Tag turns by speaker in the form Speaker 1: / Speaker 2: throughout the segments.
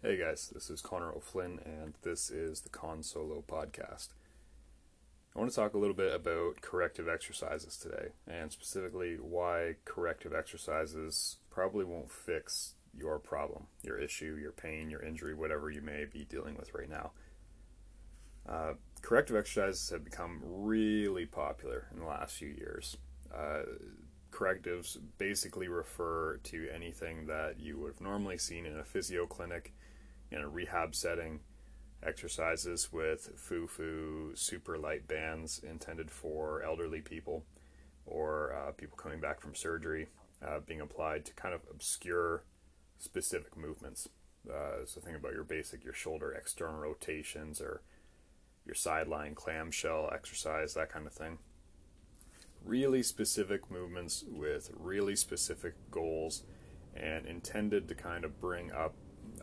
Speaker 1: Hey guys, this is Connor O'Flynn, and this is the Con Solo podcast. I want to talk a little bit about corrective exercises today, and specifically why corrective exercises probably won't fix your problem, your issue, your pain, your injury, whatever you may be dealing with right now. Uh, corrective exercises have become really popular in the last few years. Uh, correctives basically refer to anything that you would have normally seen in a physio clinic in a rehab setting, exercises with foo-foo super light bands intended for elderly people or uh, people coming back from surgery uh, being applied to kind of obscure specific movements. Uh, so think about your basic, your shoulder external rotations or your sideline clamshell exercise, that kind of thing. Really specific movements with really specific goals and intended to kind of bring up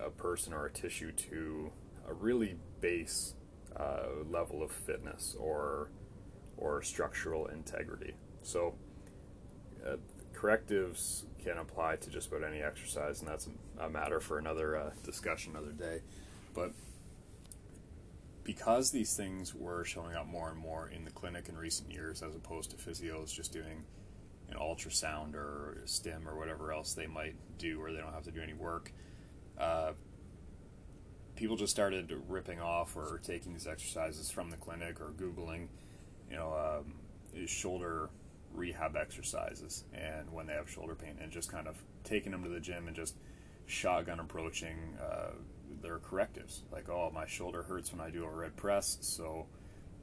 Speaker 1: a person or a tissue to a really base uh, level of fitness or or structural integrity. So uh, correctives can apply to just about any exercise, and that's a, matter for another uh, discussion another day. But because these things were showing up more and more in the clinic in recent years, as opposed to physios just doing an ultrasound or stim or whatever else they might do, where they don't have to do any work. Uh, people just started ripping off or taking these exercises from the clinic or Googling, you know, um, shoulder rehab exercises and when they have shoulder pain and just kind of taking them to the gym and just shotgun approaching uh, their correctives. Like, oh, my shoulder hurts when I do a red press, so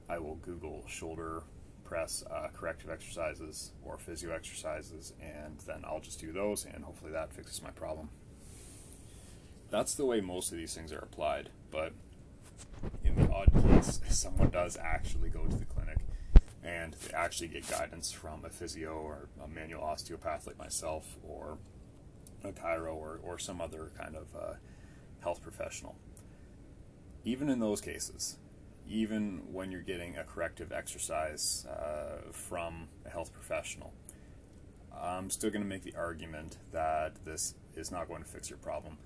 Speaker 1: I will Google shoulder press uh, corrective exercises or physio exercises, and then I'll just do those, and hopefully that fixes my problem that's the way most of these things are applied. But in the odd case, someone does actually go to the clinic and they actually get guidance from a physio or a manual osteopath like myself or a chiro or, or some other kind of uh, health professional. Even in those cases, even when you're getting a corrective exercise uh, from a health professional, I'm still going to make the argument that this is not going to fix your problem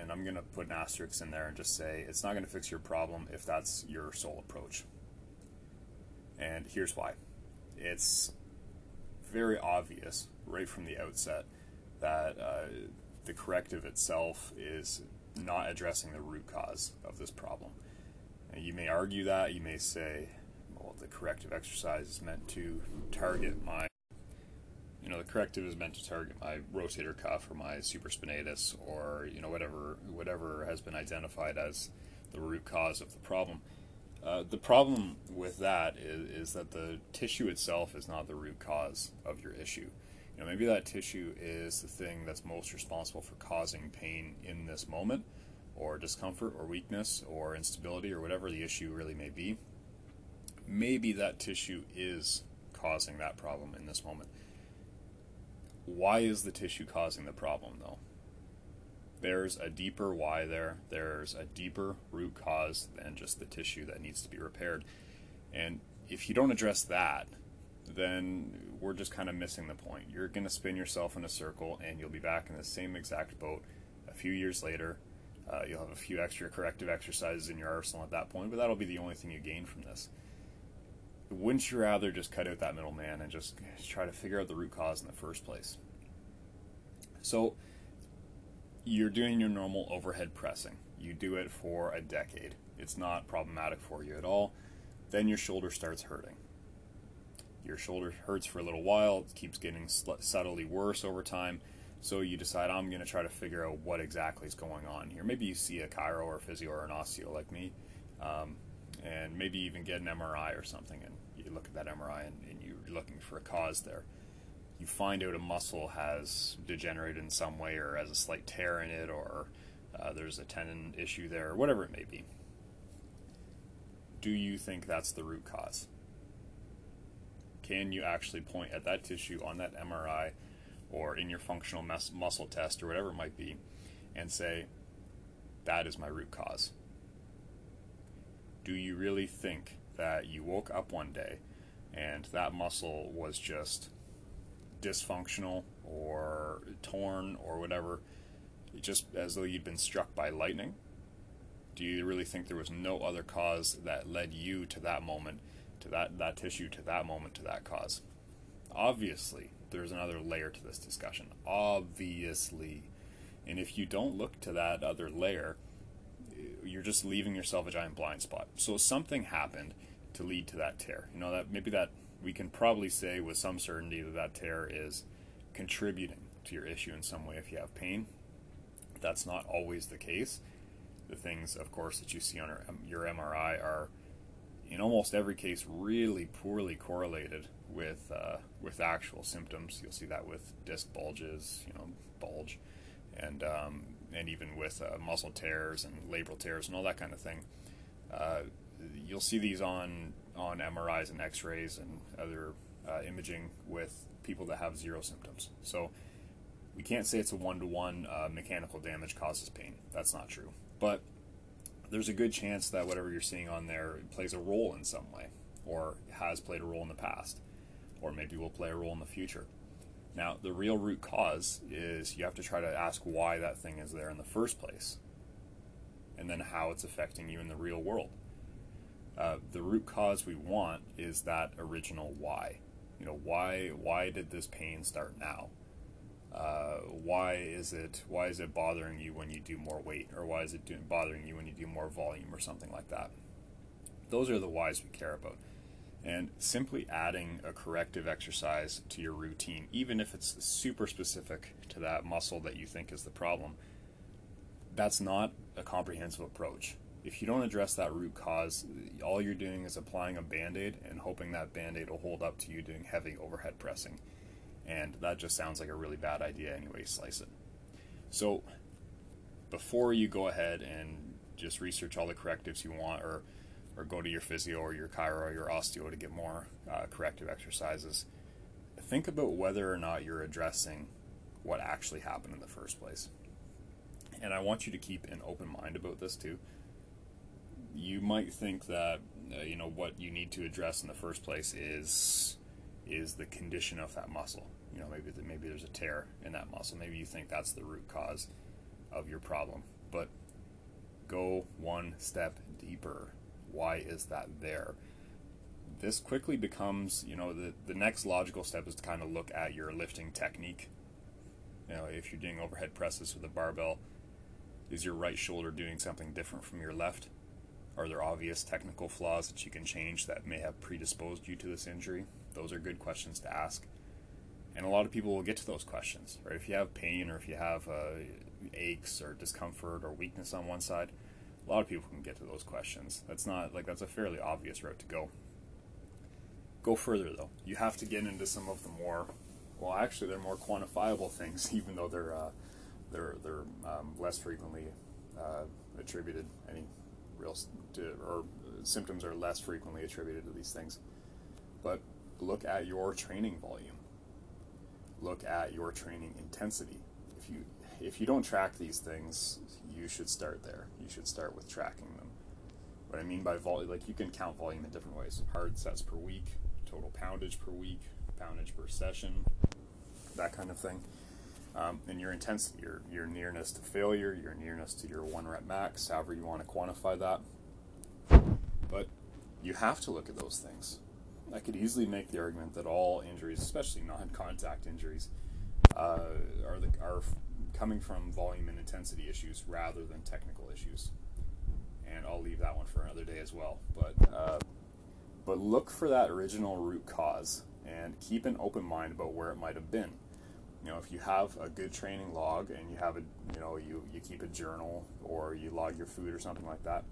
Speaker 1: and I'm going to put an asterisk in there and just say it's not going to fix your problem if that's your sole approach. And here's why. It's very obvious right from the outset that uh, the corrective itself is not addressing the root cause of this problem. And you may argue that, you may say, well, the corrective exercise is meant to target my corrective is meant to target my rotator cuff or my supraspinatus or you know whatever whatever has been identified as the root cause of the problem. Uh, the problem with that is, is that the tissue itself is not the root cause of your issue. You know, maybe that tissue is the thing that's most responsible for causing pain in this moment, or discomfort, or weakness, or instability, or whatever the issue really may be. Maybe that tissue is causing that problem in this moment why is the tissue causing the problem though? There's a deeper why there. There's a deeper root cause than just the tissue that needs to be repaired. And if you don't address that, then we're just kind of missing the point. You're going to spin yourself in a circle and you'll be back in the same exact boat a few years later. Uh, you'll have a few extra corrective exercises in your arsenal at that point, but that'll be the only thing you gain from this wouldn't you rather just cut out that middleman and just try to figure out the root cause in the first place? So you're doing your normal overhead pressing. You do it for a decade. It's not problematic for you at all. Then your shoulder starts hurting. Your shoulder hurts for a little while, it keeps getting subtly worse over time. So you decide, I'm going to try to figure out what exactly is going on here. Maybe you see a chiro or a physio or an osteo like me, um, and maybe even get an MRI or something. And look at that MRI and, and you're looking for a cause there. You find out a muscle has degenerated in some way or has a slight tear in it or uh, there's a tendon issue there, or whatever it may be. Do you think that's the root cause? Can you actually point at that tissue on that MRI or in your functional mus- muscle test or whatever it might be and say, that is my root cause? Do you really think that you woke up one day and that muscle was just dysfunctional or torn or whatever, just as though you'd been struck by lightning? Do you really think there was no other cause that led you to that moment, to that, that tissue, to that moment, to that cause? Obviously, there's another layer to this discussion. Obviously. And if you don't look to that other layer, you're just leaving yourself a giant blind spot. So something happened to lead to that tear. You know that maybe that we can probably say with some certainty that that tear is contributing to your issue in some way if you have pain. That's not always the case. The things, of course, that you see on your MRI are, in almost every case, really poorly correlated with uh, with actual symptoms. You'll see that with disc bulges, you know, bulge, and um, and even with uh, muscle tears and labral tears and all that kind of thing. Uh, you'll see these on on MRIs and X-rays and other uh, imaging with people that have zero symptoms. So we can't say it's a one-to-one uh, mechanical damage causes pain. That's not true. But there's a good chance that whatever you're seeing on there plays a role in some way, or has played a role in the past, or maybe will play a role in the future. Now, the real root cause is you have to try to ask why that thing is there in the first place, and then how it's affecting you in the real world. Uh, the root cause we want is that original why. You know, why why did this pain start now? Uh, why is it why is it bothering you when you do more weight, or why is it bothering you when you do more volume, or something like that? Those are the whys we care about. And simply adding a corrective exercise to your routine, even if it's super specific to that muscle that you think is the problem, that's not a comprehensive approach. If you don't address that root cause, all you're doing is applying a band aid and hoping that band aid will hold up to you doing heavy overhead pressing. And that just sounds like a really bad idea anyway, slice it. So, before you go ahead and just research all the correctives you want or or go to your physio or your chiro or your osteo to get more uh, corrective exercises, think about whether or not you're addressing what actually happened in the first place. And I want you to keep an open mind about this too. You might think that uh, you know what you need to address in the first place is is the condition of that muscle. You know, maybe maybe there's a tear in that muscle. Maybe you think that's the root cause of your problem. But go one step deeper why is that there? This quickly becomes, you know, the, the next logical step is to kind of look at your lifting technique. You know, if you're doing overhead presses with a barbell, is your right shoulder doing something different from your left? Are there obvious technical flaws that you can change that may have predisposed you to this injury? Those are good questions to ask. And a lot of people will get to those questions, right? If you have pain or if you have uh, aches or discomfort or weakness on one side, a lot of people can get to those questions. That's not like that's a fairly obvious route to go. Go further though. You have to get into some of the more, well, actually, they're more quantifiable things, even though they're uh, they're they're um, less frequently uh, attributed. Any real or symptoms are less frequently attributed to these things. But look at your training volume. Look at your training intensity. If you if you don't track these things, you should start there. You should start with tracking them. What I mean by volume, like you can count volume in different ways. Hard sets per week, total poundage per week, poundage per session, that kind of thing. Um, and your intensity, your, your nearness to failure, your nearness to your one rep max, however you want to quantify that. But you have to look at those things. I could easily make the argument that all injuries, especially non-contact injuries, uh, are the, are coming from volume and intensity issues rather than technical issues. And I'll leave that one for another day as well. But uh, but look for that original root cause and keep an open mind about where it might have been. You know, if you have a good training log and you have a you know you you keep a journal or you log your food or something like that,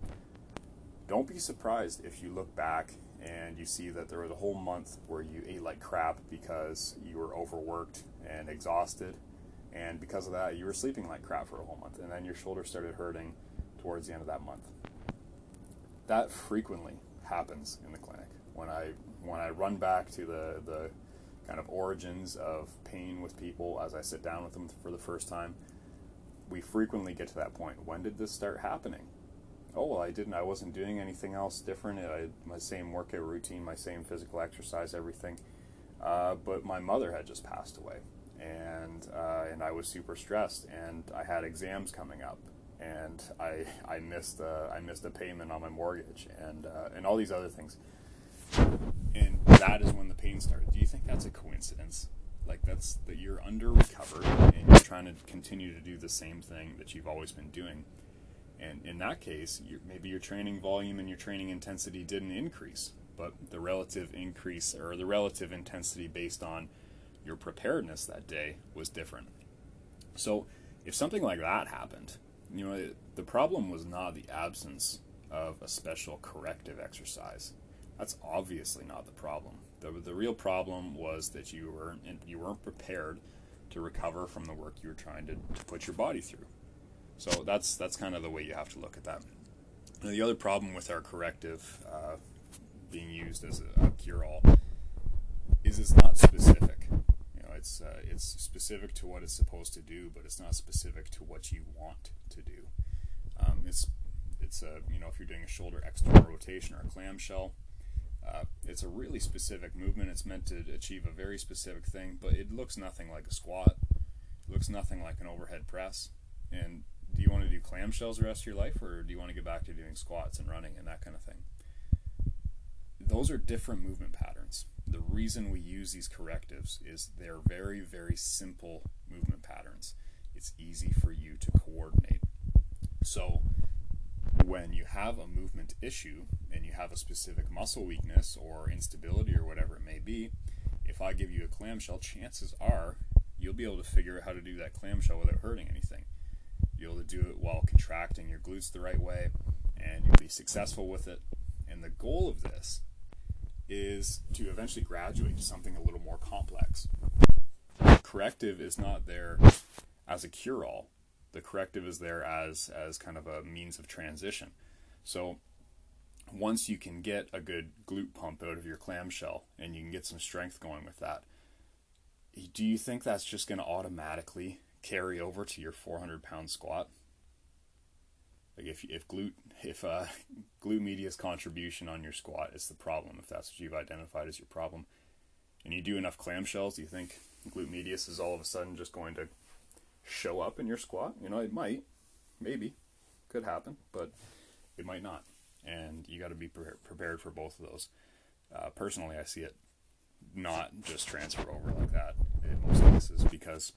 Speaker 1: don't be surprised if you look back and you see that there was a whole month where you ate like crap because you were overworked and exhausted and because of that, you were sleeping like crap for a whole month, and then your shoulder started hurting towards the end of that month. That frequently happens in the clinic. When I when I run back to the the kind of origins of pain with people as I sit down with them for the first time, we frequently get to that point. When did this start happening? Oh well, I didn't. I wasn't doing anything else different. I my same workout routine, my same physical exercise, everything. Uh, but my mother had just passed away, and uh, I was super stressed, and I had exams coming up, and I I missed a, I missed a payment on my mortgage, and uh, and all these other things, and that is when the pain started. Do you think that's a coincidence? Like that's that you're under recovered and you're trying to continue to do the same thing that you've always been doing, and in that case, maybe your training volume and your training intensity didn't increase, but the relative increase or the relative intensity based on your preparedness that day was different. So, if something like that happened, you know, the problem was not the absence of a special corrective exercise. That's obviously not the problem. The, the real problem was that you weren't you weren't prepared to recover from the work you were trying to, to put your body through. So that's that's kind of the way you have to look at that. The other problem with our corrective uh, being used as a, a cure-all is it's not specific. It's uh, it's specific to what it's supposed to do, but it's not specific to what you want to do. Um, it's it's a you know if you're doing a shoulder external rotation or a clamshell, uh, it's a really specific movement. It's meant to achieve a very specific thing, but it looks nothing like a squat. It looks nothing like an overhead press. And do you want to do clamshells the rest of your life, or do you want to get back to doing squats and running and that kind of thing? those are different movement patterns. The reason we use these correctives is they're very, very simple movement patterns. It's easy for you to coordinate. So, when you have a movement issue and you have a specific muscle weakness or instability or whatever it may be, if I give you a clamshell, chances are you'll be able to figure out how to do that clamshell without hurting anything. You'll be able to do it while contracting your glutes the right way, and you'll be successful with it. And the goal of this is to eventually graduate to something a little more complex. Corrective is not there as a cure all. The corrective is there as as kind of a means of transition. So once you can get a good glute pump out of your clamshell and you can get some strength going with that, do you think that's just going to automatically carry over to your 400 pound squat? Like if if glute if uh, glute medius contribution on your squat is the problem, if that's what you've identified as your problem, and you do enough clamshells, do you think glute medius is all of a sudden just going to show up in your squat? You know, it might, maybe, could happen, but it might not, and you got to be pre- prepared for both of those. Uh, personally, I see it not just transfer over like that in most cases because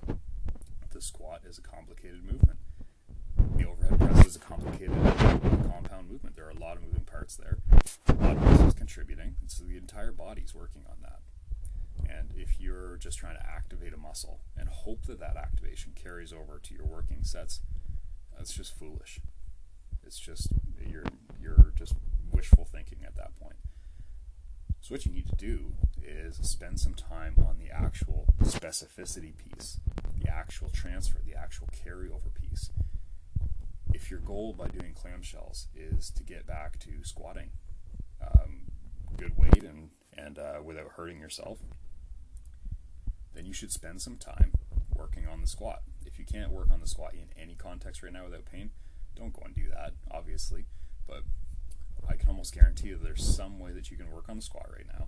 Speaker 1: the squat is a complicated movement overhead press is a complicated compound movement. There are a lot of moving parts there. A lot of muscles contributing. So the entire body's working on that. And if you're just trying to activate a muscle and hope that that activation carries over to your working sets, that's just foolish. It's just you're you're just wishful thinking at that point. So what you need to do is spend some time on the actual specificity piece, the actual transfer, the actual carryover piece if your goal by doing clamshells is to get back to squatting um, good weight and, and uh, without hurting yourself, then you should spend some time working on the squat. If you can't work on the squat in any context right now without pain, don't go and do that, obviously. But I can almost guarantee that there's some way that you can work on the squat right now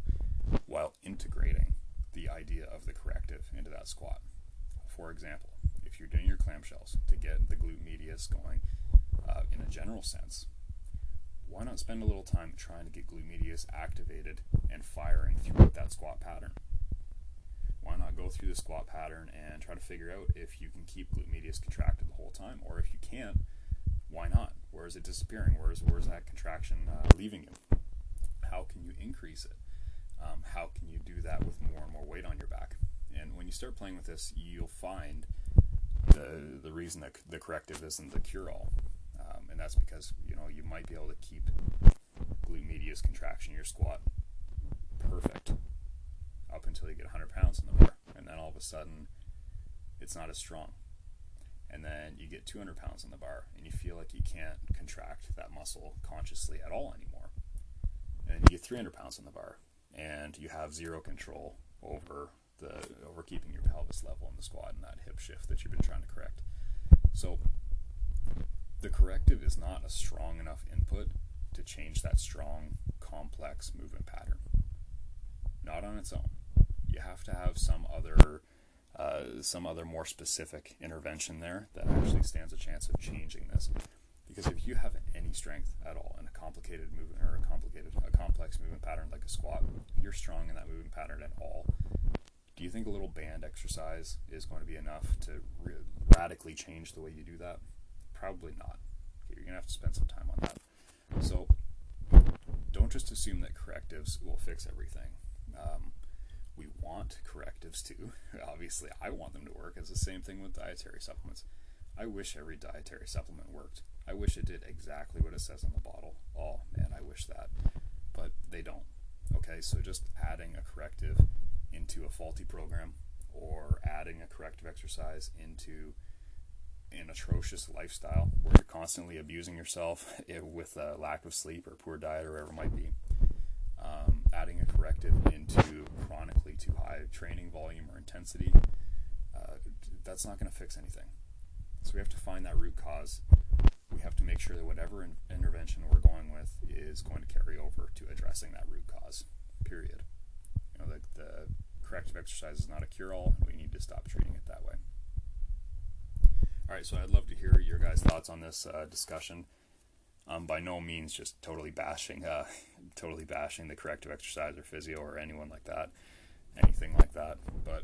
Speaker 1: while integrating the idea of the corrective into that squat. For example, if you're doing your clamshells to get the glute medius going uh, in a general sense, why not spend a little time trying to get glute medius activated and firing throughout that squat pattern? Why not go through the squat pattern and try to figure out if you can keep glute medius contracted the whole time, or if you can't, why not? Where is it disappearing? Where is where is that contraction uh, leaving you? How can you increase it? Um, how can you do that with more and more weight on your back? And when you start playing with this, you'll find the the reason that the corrective isn't the cure all, and that's because you know you might be able to keep glute medius contraction in your squat perfect up until you get 100 pounds in the bar, and then all of a sudden it's not as strong. And then you get 200 pounds in the bar, and you feel like you can't contract that muscle consciously at all anymore. And you get 300 pounds in the bar, and you have zero control over the over keeping your pelvis level in the squat and that hip shift that you've been trying to correct. So the corrective is not a strong enough input to change that strong, complex movement pattern. Not on its own. You have to have some other uh, some other more specific intervention there that actually stands a chance of changing this. Because if you have any strength at all in a complicated movement or a complicated, a complex movement pattern like a squat, you're strong in that movement pattern at all. Do you think a little band exercise is going to be enough to radically change the way you do that? Probably not. You're gonna have to spend some time on that. So don't just assume that correctives will fix everything. Um, we want correctives too. Obviously, I want them to work. It's the same thing with dietary supplements. I wish every dietary supplement worked. I wish it did exactly what it says on the bottle. Oh man, I wish that. But they don't. Okay, so just adding a corrective into a faulty program or adding a corrective exercise into an atrocious lifestyle where you're constantly abusing yourself with a lack of sleep or poor diet or whatever it might be, um, adding a corrective into chronically too high training volume or intensity, uh, that's not going to fix anything. So we have to find that root cause. We have to make sure that whatever in- intervention we're going with is going to carry over to addressing that root cause. Period. You know, the, the corrective exercise is not a cure-all. We need to stop treating it that way. All right, so I'd love to hear your guys' thoughts on this uh, discussion. Um, by no means just totally bashing, uh, totally bashing the corrective exercise or physio or anyone like that, anything like that. But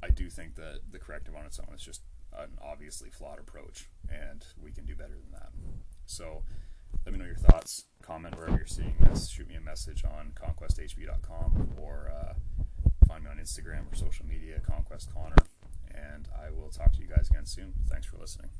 Speaker 1: I do think that the corrective on its own is just an obviously flawed approach, and we can do better than that. So let me know your thoughts. Comment wherever you're seeing this. Shoot me a message on conquesthb.com or uh, find me on Instagram or social media, Conquest Connor. And I will talk to you guys again soon. Thanks for listening.